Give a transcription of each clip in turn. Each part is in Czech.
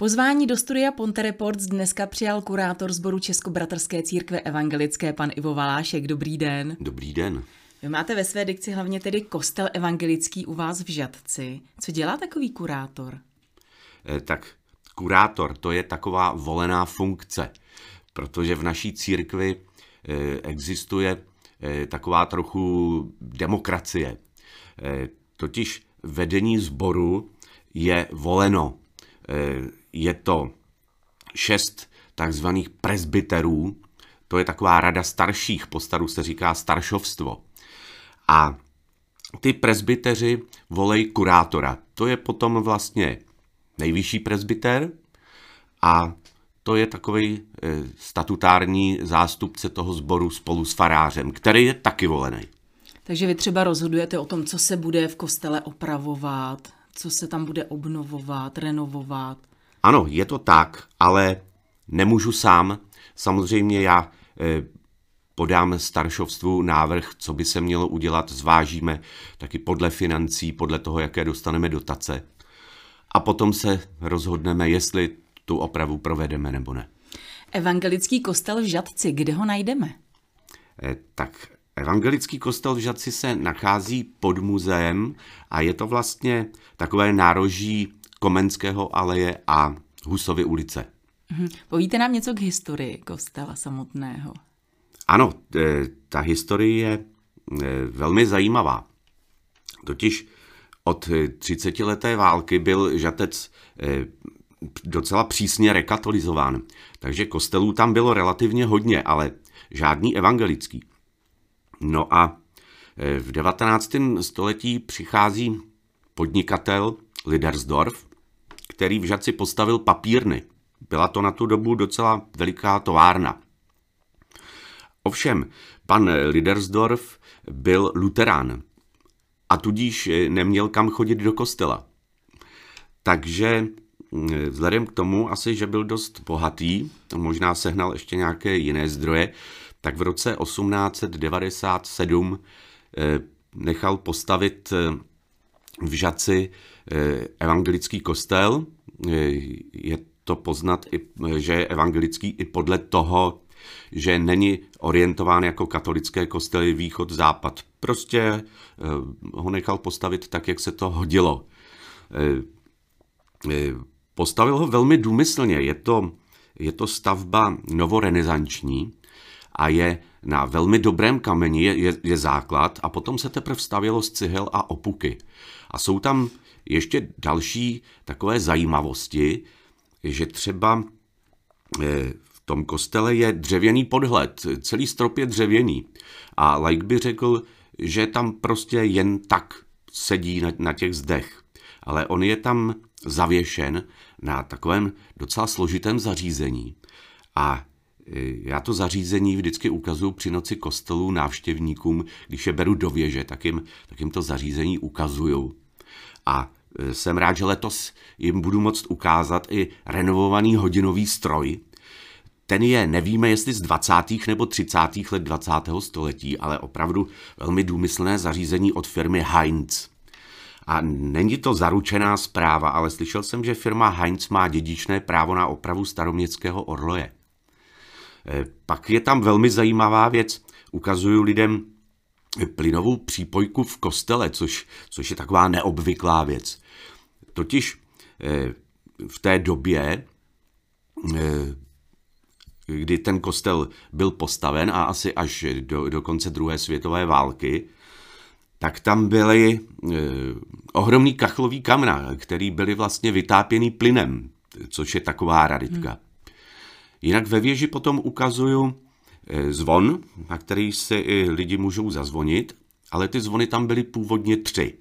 Pozvání do studia Ponte Reports dneska přijal kurátor sboru Českobratrské církve evangelické pan Ivo Valášek. Dobrý den. Dobrý den. Vy máte ve své dikci hlavně tedy kostel evangelický u vás v Žadci. Co dělá takový kurátor? Eh, tak kurátor to je taková volená funkce, protože v naší církvi eh, existuje eh, taková trochu demokracie. Totiž vedení sboru je voleno je to šest takzvaných presbyterů, to je taková rada starších, po staru se říká staršovstvo. A ty presbyteři volej kurátora. To je potom vlastně nejvyšší presbyter a to je takový e, statutární zástupce toho sboru spolu s farářem, který je taky volený. Takže vy třeba rozhodujete o tom, co se bude v kostele opravovat, co se tam bude obnovovat, renovovat. Ano, je to tak, ale nemůžu sám. Samozřejmě já eh, podám staršovstvu návrh, co by se mělo udělat, zvážíme taky podle financí, podle toho, jaké dostaneme dotace. A potom se rozhodneme, jestli tu opravu provedeme nebo ne. Evangelický kostel v Žadci, kde ho najdeme? Eh, tak Evangelický kostel v Žadci se nachází pod muzeem a je to vlastně takové nároží Komenského aleje a Husovy ulice. Mhm. Povíte nám něco k historii kostela samotného? Ano, ta historie je velmi zajímavá. Totiž od 30 leté války byl Žatec docela přísně rekatolizován, takže kostelů tam bylo relativně hodně, ale žádný evangelický. No a v 19. století přichází podnikatel Lidersdorf, který v Žadci postavil papírny. Byla to na tu dobu docela veliká továrna. Ovšem, pan Lidersdorf byl luterán a tudíž neměl kam chodit do kostela. Takže mm, vzhledem k tomu asi, že byl dost bohatý, možná sehnal ještě nějaké jiné zdroje, tak v roce 1897 eh, nechal postavit eh, v Žaci eh, evangelický kostel. Je to poznat, že je evangelický i podle toho, že není orientován jako katolické kostely východ-západ. Prostě ho nechal postavit tak, jak se to hodilo. Postavil ho velmi důmyslně. Je to, je to stavba novorenesanční, a je na velmi dobrém kameni, je, je, je základ a potom se teprve stavělo z cihel a opuky. A jsou tam ještě další takové zajímavosti, že třeba eh, v tom kostele je dřevěný podhled, celý strop je dřevěný. A like by řekl, že tam prostě jen tak sedí na, na těch zdech. Ale on je tam zavěšen na takovém docela složitém zařízení. A já to zařízení vždycky ukazuju při noci kostelů návštěvníkům, když je beru do věže, tak jim, tak jim to zařízení ukazuju. A e, jsem rád, že letos jim budu moct ukázat i renovovaný hodinový stroj. Ten je, nevíme jestli z 20. nebo 30. let 20. století, ale opravdu velmi důmyslné zařízení od firmy Heinz. A není to zaručená zpráva, ale slyšel jsem, že firma Heinz má dědičné právo na opravu staroměstského orloje. Eh, pak je tam velmi zajímavá věc. Ukazuju lidem plynovou přípojku v kostele, což, což je taková neobvyklá věc. Totiž eh, v té době, eh, kdy ten kostel byl postaven a asi až do, do konce druhé světové války, tak tam byly ohromný kachlový kamna, který byly vlastně vytápěný plynem, což je taková raritka. Hmm. Jinak ve věži potom ukazuju eh, zvon, na který si i lidi můžou zazvonit, ale ty zvony tam byly původně tři.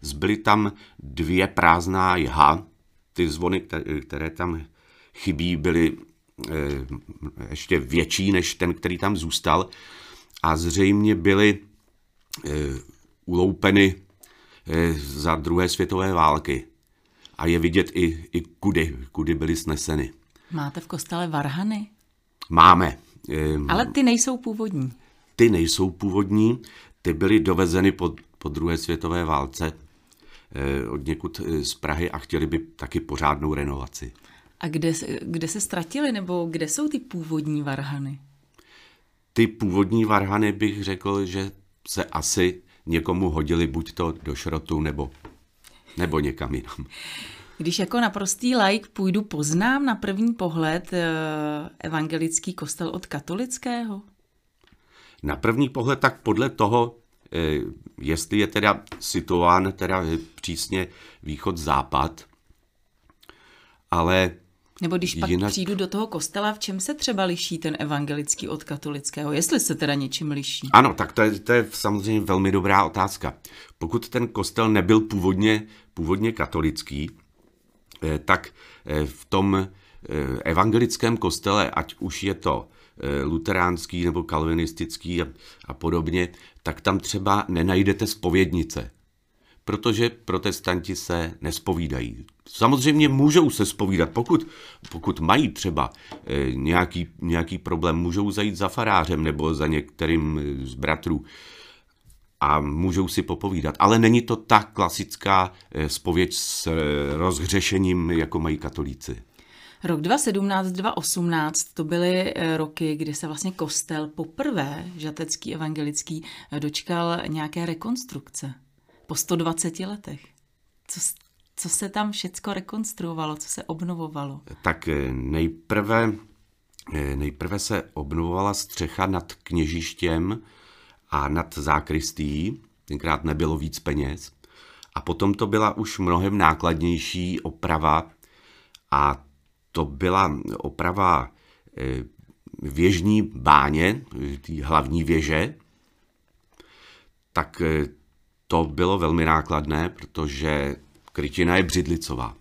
Zbyly tam dvě prázdná jha, ty zvony, které tam chybí, byly eh, ještě větší než ten, který tam zůstal a zřejmě byly eh, uloupeny za druhé světové války. A je vidět i, i kudy, kudy byly sneseny. Máte v kostele varhany? Máme. Ale ty nejsou původní. Ty nejsou původní, ty byly dovezeny po, po druhé světové válce eh, od někud eh, z Prahy a chtěli by taky pořádnou renovaci. A kde, kde se ztratili, nebo kde jsou ty původní varhany? Ty původní varhany bych řekl, že se asi někomu hodili buď to do šrotu, nebo, nebo někam jinam. Když jako naprostý like půjdu, poznám na první pohled eh, evangelický kostel od katolického? Na první pohled tak podle toho, eh, jestli je teda situován teda přísně východ-západ, ale nebo když pak jinak... přijdu do toho kostela, v čem se třeba liší ten evangelický od katolického, jestli se teda něčím liší? Ano, tak to je, to je samozřejmě velmi dobrá otázka. Pokud ten kostel nebyl původně, původně katolický, tak eh, v tom eh, evangelickém kostele, ať už je to luteránský nebo kalvinistický a, a podobně, tak tam třeba nenajdete spovědnice protože protestanti se nespovídají. Samozřejmě můžou se spovídat, pokud, pokud mají třeba nějaký, nějaký problém, můžou zajít za farářem nebo za některým z bratrů a můžou si popovídat. Ale není to tak klasická spověď s e, rozhřešením, jako mají katolíci. Rok 2017, 2018 to byly roky, kdy se vlastně kostel poprvé, žatecký evangelický, dočkal nějaké rekonstrukce po 120 letech. Co, co se tam všecko rekonstruovalo, co se obnovovalo? Tak eh, nejprve, eh, nejprve se obnovovala střecha nad kněžištěm a nad zákristí. Tenkrát nebylo víc peněz. A potom to byla už mnohem nákladnější oprava a to byla oprava eh, věžní báně, té hlavní věže, tak to bylo velmi nákladné, protože krytina je břidlicová.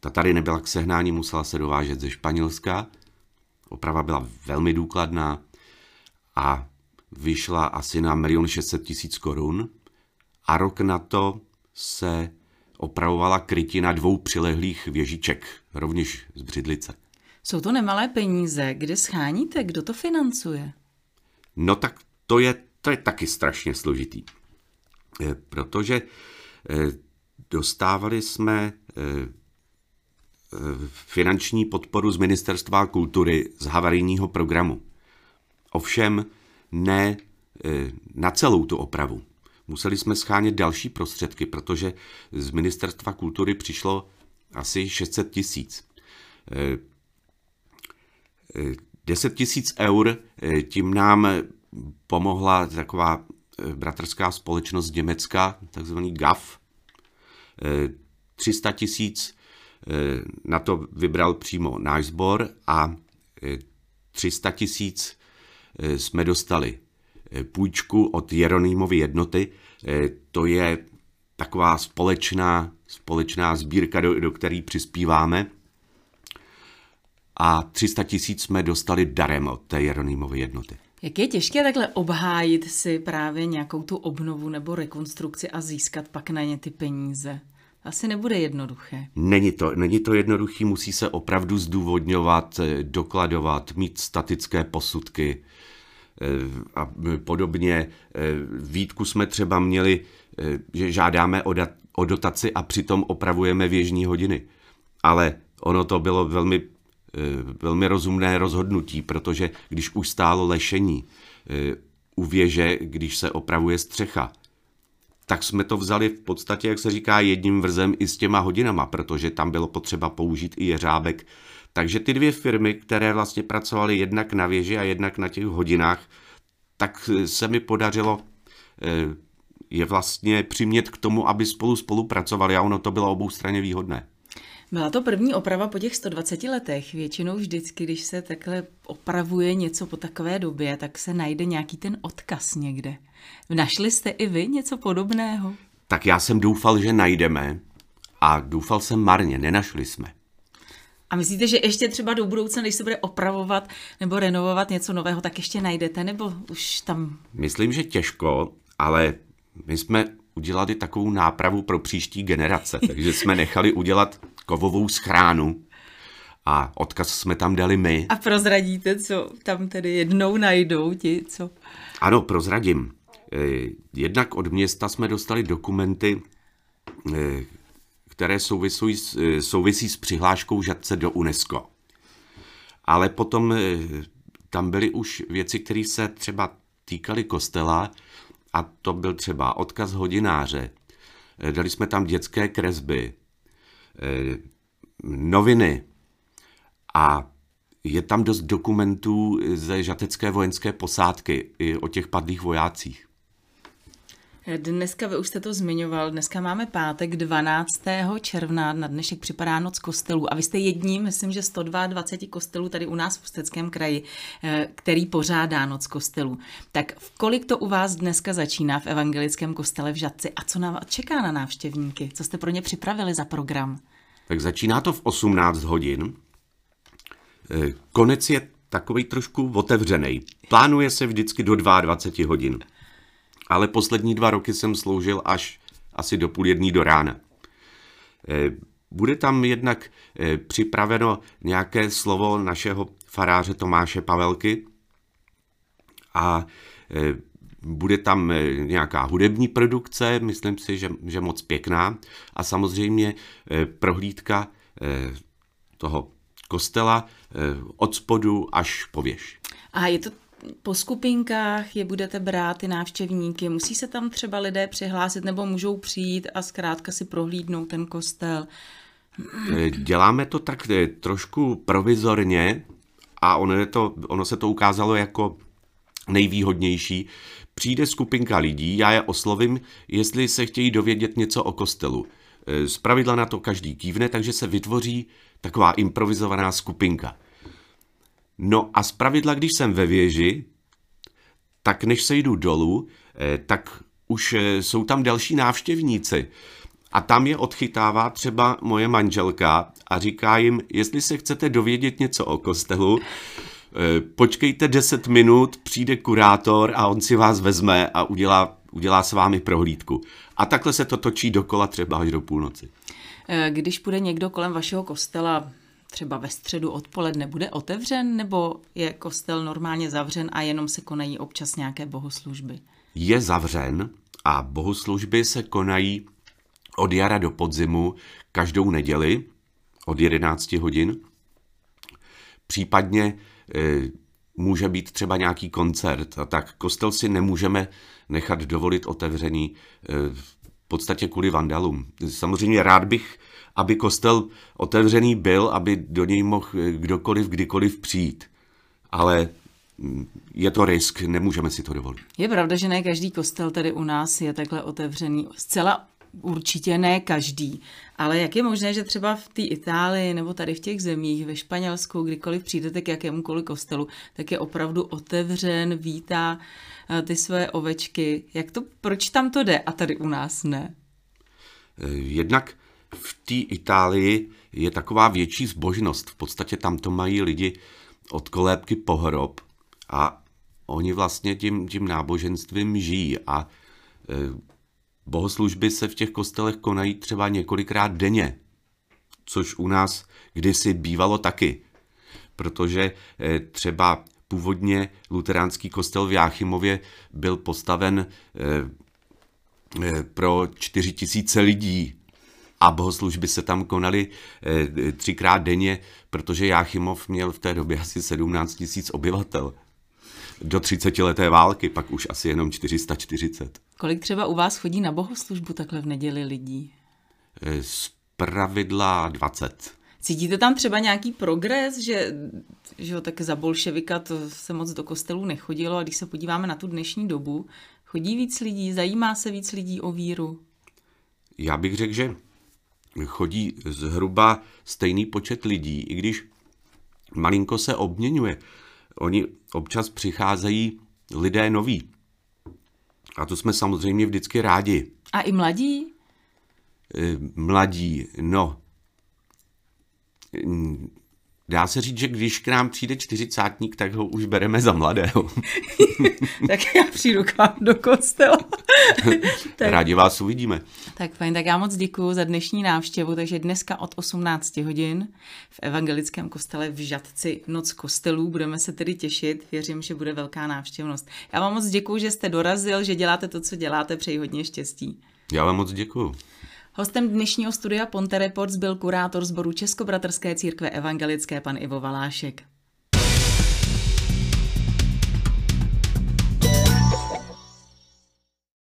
Ta tady nebyla k sehnání, musela se dovážet ze Španělska. Oprava byla velmi důkladná a vyšla asi na 1 600 tisíc korun a rok na to se opravovala krytina dvou přilehlých věžiček, rovněž z břidlice. Jsou to nemalé peníze. Kde scháníte? Kdo to financuje? No tak to je, to je taky strašně složitý. Eh, protože eh, dostávali jsme eh, finanční podporu z Ministerstva kultury z havarijního programu. Ovšem ne na celou tu opravu. Museli jsme schánět další prostředky, protože z Ministerstva kultury přišlo asi 600 tisíc. 10 tisíc eur tím nám pomohla taková bratrská společnost z Německa, takzvaný GAF. 300 eh, tisíc na to vybral přímo náš sbor a 300 tisíc jsme dostali půjčku od Jeronýmovy jednoty. To je taková společná, společná sbírka, do, do které přispíváme. A 300 tisíc jsme dostali darem od té Jeronýmovy jednoty. Jak je těžké takhle obhájit si právě nějakou tu obnovu nebo rekonstrukci a získat pak na ně ty peníze? Asi nebude jednoduché. Není to, není to jednoduché, musí se opravdu zdůvodňovat, eh, dokladovat, mít statické posudky eh, a podobně. Eh, výtku jsme třeba měli, že žádáme o, dat, o dotaci a přitom opravujeme věžní hodiny. Ale ono to bylo velmi Eh, velmi rozumné rozhodnutí, protože když už stálo lešení eh, u věže, když se opravuje střecha, tak jsme to vzali v podstatě, jak se říká, jedním vrzem i s těma hodinama, protože tam bylo potřeba použít i jeřábek. Takže ty dvě firmy, které vlastně pracovaly jednak na věži a jednak na těch hodinách, tak eh, se mi podařilo je vlastně přimět k tomu, aby spolu spolupracovali a ono to bylo obou straně výhodné. Byla to první oprava po těch 120 letech. Většinou vždycky, když se takhle opravuje něco po takové době, tak se najde nějaký ten odkaz někde. Našli jste i vy něco podobného? Tak já jsem doufal, že najdeme a doufal jsem marně, nenašli jsme. A myslíte, že ještě třeba do budoucna, když se bude opravovat nebo renovovat něco nového, tak ještě najdete, nebo už tam... Myslím, že těžko, ale my jsme udělali takovou nápravu pro příští generace, takže jsme nechali udělat kovovou schránu a odkaz jsme tam dali my. A prozradíte, co tam tedy jednou najdou ti, co? Ano, prozradím. Eh, jednak od města jsme dostali dokumenty, eh, které souvisí, souvisí s přihláškou Žadce do UNESCO. Ale potom tam byly už věci, které se třeba týkaly kostela, a to byl třeba odkaz hodináře. Dali jsme tam dětské kresby, noviny a je tam dost dokumentů ze žatecké vojenské posádky i o těch padlých vojácích. Dneska, vy už jste to zmiňoval, dneska máme pátek 12. června, na dnešek připadá noc kostelů a vy jste jedním, myslím, že 122 kostelů tady u nás v Ústeckém kraji, eh, který pořádá noc kostelů. Tak v kolik to u vás dneska začíná v evangelickém kostele v Žadci a co na, čeká na návštěvníky? Co jste pro ně připravili za program? Tak začíná to v 18 hodin. Eh, konec je takový trošku otevřený. Plánuje se vždycky do 22 hodin ale poslední dva roky jsem sloužil až asi do půl jedný do rána. Eh, bude tam jednak eh, připraveno nějaké slovo našeho faráře Tomáše Pavelky a eh, bude tam nějaká hudební produkce, myslím si, že, že moc pěkná a samozřejmě prohlídka toho kostela od spodu až po věž. A je to po skupinkách je budete brát ty návštěvníky? Musí se tam třeba lidé přihlásit nebo můžou přijít a zkrátka si prohlídnout ten kostel? Eh, děláme to tak eh, trošku provizorně a ono, je to, ono se to ukázalo jako nejvýhodnější. Přijde skupinka lidí, já je oslovím, jestli se chtějí dovědět něco o kostelu. Eh, z pravidla na to každý kývne, takže se vytvoří taková improvizovaná skupinka. No a zpravidla, když jsem ve věži, tak než se jdu dolů, eh, tak už eh, jsou tam další návštěvníci. A tam je odchytává třeba moje manželka a říká jim, jestli se chcete dovědět něco o kostelu, eh, počkejte 10 minut, přijde kurátor a on si vás vezme a udělá, udělá s vámi prohlídku. A takhle se to točí dokola třeba až do půlnoci. Když půjde někdo kolem vašeho kostela třeba ve středu odpoledne bude otevřen, nebo je kostel normálně zavřen a jenom se konají občas nějaké bohoslužby? Je zavřen a bohoslužby se konají od jara do podzimu každou neděli od 11 hodin. Případně e, může být třeba nějaký koncert a tak kostel si nemůžeme nechat dovolit otevřený e, v podstatě kvůli vandalům. Samozřejmě rád bych aby kostel otevřený byl, aby do něj mohl kdokoliv, kdykoliv přijít. Ale mm, je to risk, nemůžeme si to dovolit. Je pravda, že ne každý kostel tady u nás je takhle otevřený. Zcela určitě ne každý. Ale jak je možné, že třeba v té Itálii nebo tady v těch zemích, ve Španělsku, kdykoliv přijdete k jakémukoliv kostelu, tak je opravdu otevřen, vítá eh, ty své ovečky. Jak to, proč tam to jde a tady u nás ne? Eh, jednak v té Itálii je taková větší zbožnost. V podstatě tam to mají lidi od kolébky po hrob a oni vlastně tím, tím náboženstvím žijí a e, bohoslužby se v těch kostelech konají třeba několikrát denně, což u nás kdysi bývalo taky, protože e, třeba původně luteránský kostel v Jáchymově byl postaven e, e, pro čtyři tisíce lidí a bohoslužby se tam konaly eh, třikrát denně, protože Jáchymov měl v té době asi 17 tisíc obyvatel. Do 30 leté války, pak už asi jenom 440. Kolik třeba u vás chodí na bohoslužbu takhle v neděli lidí? Eh, z pravidla 20. Cítíte tam třeba nějaký progres, že, že tak za bolševika to se moc do kostelů nechodilo a když se podíváme na tu dnešní dobu, chodí víc lidí, zajímá se víc lidí o víru? Já bych řekl, že chodí zhruba stejný počet lidí, i když malinko se obměňuje. Oni občas přicházejí lidé noví. A to jsme samozřejmě vždycky rádi. A i mladí? E, mladí, no. Dá se říct, že když k nám přijde čtyřicátník, tak ho už bereme za mladého. tak já přijdu k vám do kostela. tak. Rádi vás uvidíme. Tak fajn, tak já moc děkuji za dnešní návštěvu, takže dneska od 18 hodin v evangelickém kostele v Žadci Noc kostelů. Budeme se tedy těšit, věřím, že bude velká návštěvnost. Já vám moc děkuji, že jste dorazil, že děláte to, co děláte, přeji hodně štěstí. Já vám moc děkuji. Hostem dnešního studia Ponte Reports byl kurátor sboru Českobratrské církve evangelické pan Ivo Valášek.